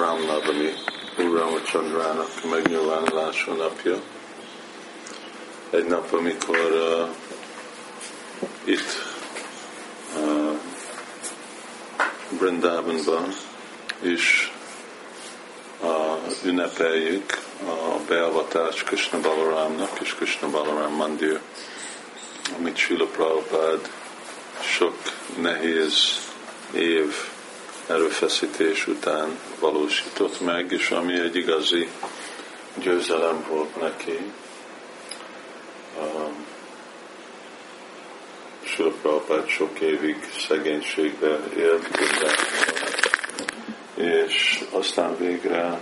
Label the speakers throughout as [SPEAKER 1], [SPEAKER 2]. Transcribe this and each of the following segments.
[SPEAKER 1] Ram Navami, Ramachandrának megnyilvánulása napja. Egy nap, amikor uh, itt uh, Brindavanban is uh, ünnepeljük a beavatást Krishna Balaramnak és Krishna Balaram Mandir, amit Srila Prabhupád sok nehéz év erőfeszítés után valósított meg, és ami egy igazi győzelem volt neki. Sőprapát sok évig szegénységbe élt, és aztán végre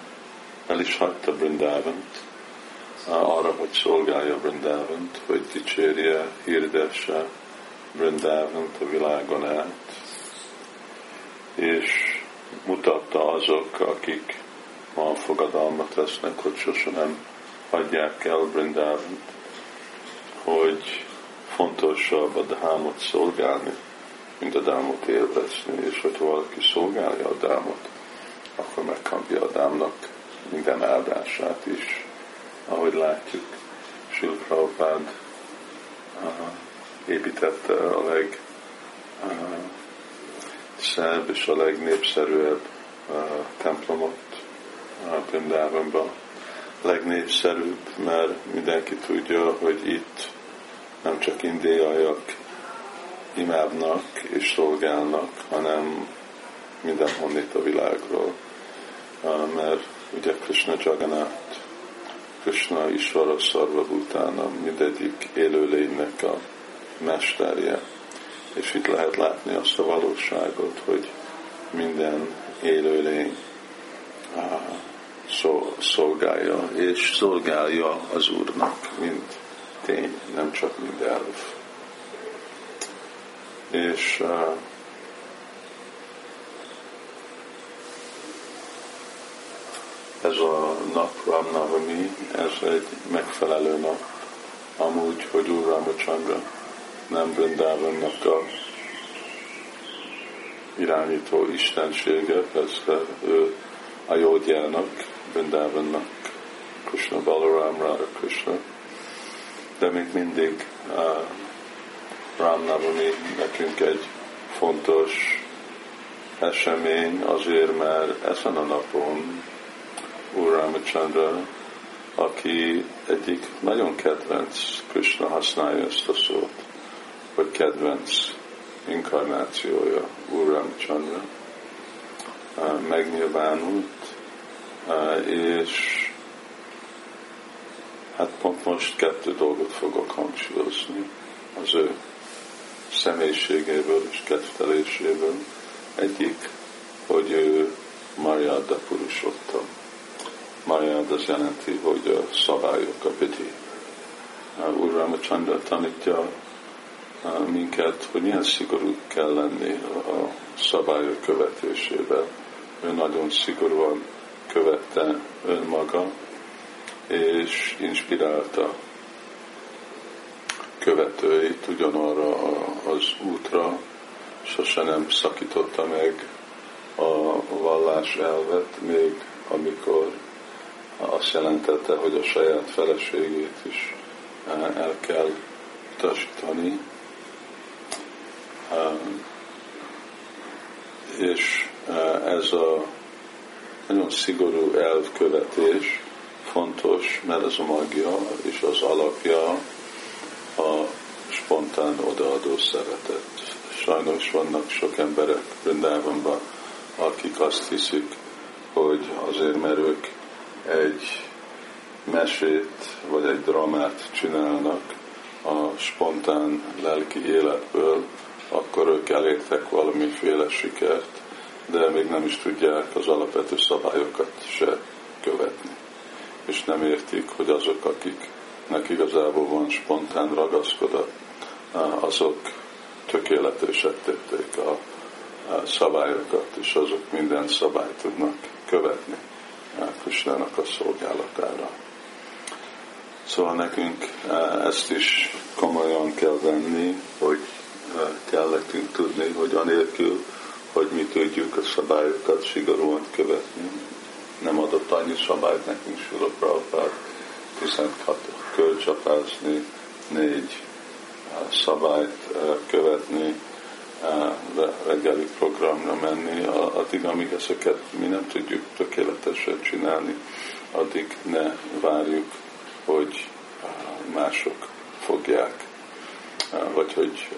[SPEAKER 1] el is hagyta Brindávant, arra, hogy szolgálja Brindávant, hogy dicsérje, hirdesse Brindávant a világon át, és mutatta azok, akik ma fogadalmat tesznek, hogy sosem nem hagyják el Brindávant, hogy fontosabb a dámot szolgálni, mint a dámot élvezni, és hogyha valaki szolgálja a dámot, akkor megkapja a dámnak minden áldását is. Ahogy látjuk, Sil Prabhupád építette a leg szebb és a legnépszerűbb uh, templomot uh, Brindávonban. Legnépszerűbb, mert mindenki tudja, hogy itt nem csak indiaiak imádnak és szolgálnak, hanem mindenhonnét a világról. Uh, mert ugye Krishna Jagannath, Krishna Isvara Szarva utána mindegyik élőlénynek a mesterje és itt lehet látni azt a valóságot, hogy minden élőlény szolgálja, és szolgálja az Úrnak, mint tény, nem csak mint elv. És ez a nap, Ramnavami, ez egy megfelelő nap, amúgy, hogy Úr Ramachandra nem Brindavannak a irányító istensége, persze ő a Jódjának, Brindavannak, Krishna Balaram, Radha Krishna, de még mindig uh, Ram Navami nekünk egy fontos esemény azért, mert ezen a napon Úr Ramachandra, aki egyik nagyon kedvenc, Krishna használja ezt a szót, vagy kedvenc inkarnációja Úr Chandra megnyilvánult, és hát pont most kettő dolgot fogok hangsúlyozni az ő személyiségéből és kedveléséből. Egyik, hogy ő Mariada Purusotta. Mariada az jelenti, hogy a szabályok, a piti. Úr Ramachandra tanítja minket, hogy milyen szigorú kell lenni a szabályok követésében. Ő nagyon szigorúan követte önmaga, és inspirálta követőit ugyanarra az útra, sose nem szakította meg a vallás elvet, még amikor azt jelentette, hogy a saját feleségét is el kell utasítani, és ez a nagyon szigorú elvkövetés fontos, mert ez a magia és az alapja a spontán odaadó szeretet. Sajnos vannak sok emberek Brindávonban, akik azt hiszik, hogy azért, mert ők egy mesét vagy egy dramát csinálnak a spontán lelki életből, akkor ők elértek valamiféle sikert, de még nem is tudják az alapvető szabályokat se követni. És nem értik, hogy azok, akiknek igazából van spontán ragaszkodat, azok tökéletesek tették a szabályokat, és azok minden szabályt tudnak követni Krisnának a szolgálatára. Szóval nekünk ezt is komolyan kell venni, hogy nekünk tudni, hogy anélkül, hogy mi tudjuk a szabályokat szigorúan követni, nem adott annyi szabályt nekünk Sula Prabhupád, 16 kölcsapázni, négy szabályt követni, reggeli programra menni, addig, amíg ezeket mi nem tudjuk tökéletesen csinálni, addig ne várjuk, hogy mások fogják, vagy hogy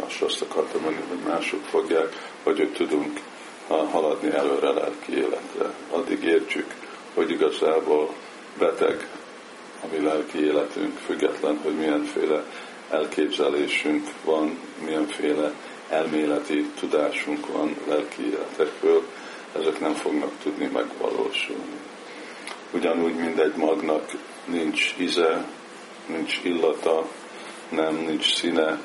[SPEAKER 1] most azt akartam mondani, hogy mások fogják, vagy hogy tudunk haladni előre lelki életre. Addig értsük, hogy igazából beteg a mi lelki életünk, független, hogy milyenféle elképzelésünk van, milyenféle elméleti tudásunk van lelki életekről, ezek nem fognak tudni megvalósulni. Ugyanúgy mindegy magnak nincs íze, nincs illata, nem, nincs színe,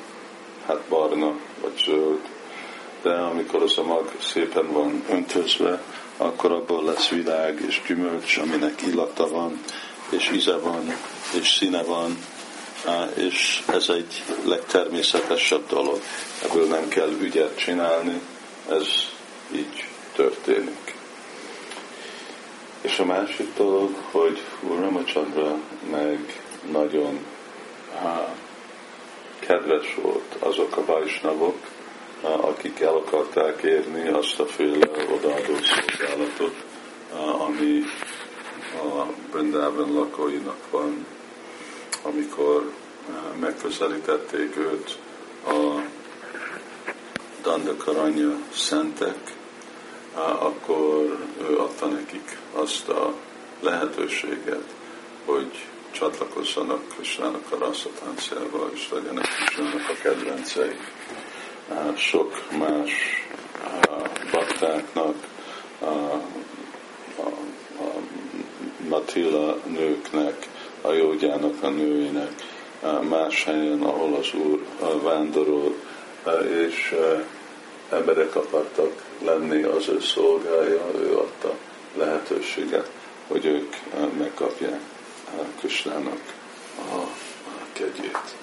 [SPEAKER 1] hát barna vagy zöld, de amikor az a mag szépen van öntözve, akkor abból lesz világ és gyümölcs, aminek illata van, és íze van, és színe van, és ez egy legtermészetesebb dolog. Ebből nem kell ügyet csinálni, ez így történik. És a másik dolog, hogy Úr Ramachandra meg nagyon há, kedves volt azok a vajsnavok, akik el akarták érni azt a féle odaadó szolgálatot, ami a Brindában lakóinak van, amikor megközelítették őt a Dandakaranya szentek, akkor ő adta nekik azt a lehetőséget, hogy csatlakozzanak Krisnának a rasszatáncával, és legyenek Krisnának a kedvencei. Sok más baktáknak, a, a, a Matila nőknek, a jógyának a nőinek, más helyen, ahol az Úr vándorol, és emberek akartak lenni az ő szolgája, ő adta lehetőséget, hogy ők megkapják Kösnának a, kegyét.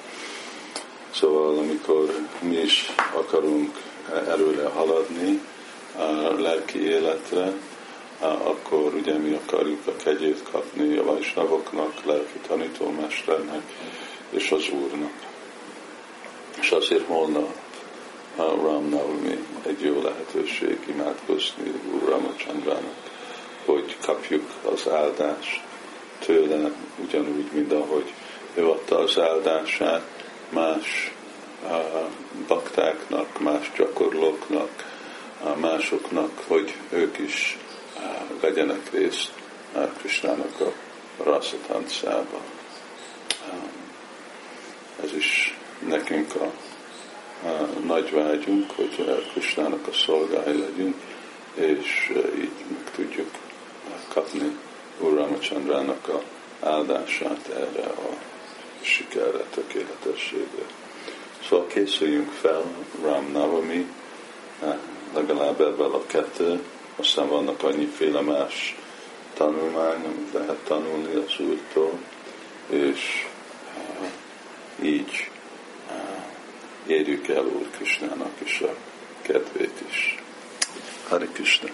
[SPEAKER 1] Szóval amikor mi is akarunk erőre haladni a lelki életre, akkor ugye mi akarjuk a kegyét kapni a vajsnavoknak, lelki tanítómesternek és az Úrnak. És azért holnap a Ram Navami egy jó lehetőség imádkozni Úr Ramachandrának, hogy kapjuk az áldást tőle, ugyanúgy, mint ahogy ő adta az áldását más baktáknak, más gyakorlóknak, másoknak, hogy ők is vegyenek részt Krisnának a rasszatancába. Ez is nekünk a, nagy vágyunk, hogy Krisnának a szolgái legyünk, és így meg tudjuk kapni Úr Ramachandrának a áldását erre a sikerre, tökéletességre. Szóval készüljünk fel Ram Navami, legalább ebben a kettő, aztán vannak annyiféle más tanulmány, amit lehet tanulni az Úrtól, és így érjük el Úr Kisnának is a kedvét is. Hari Krishna.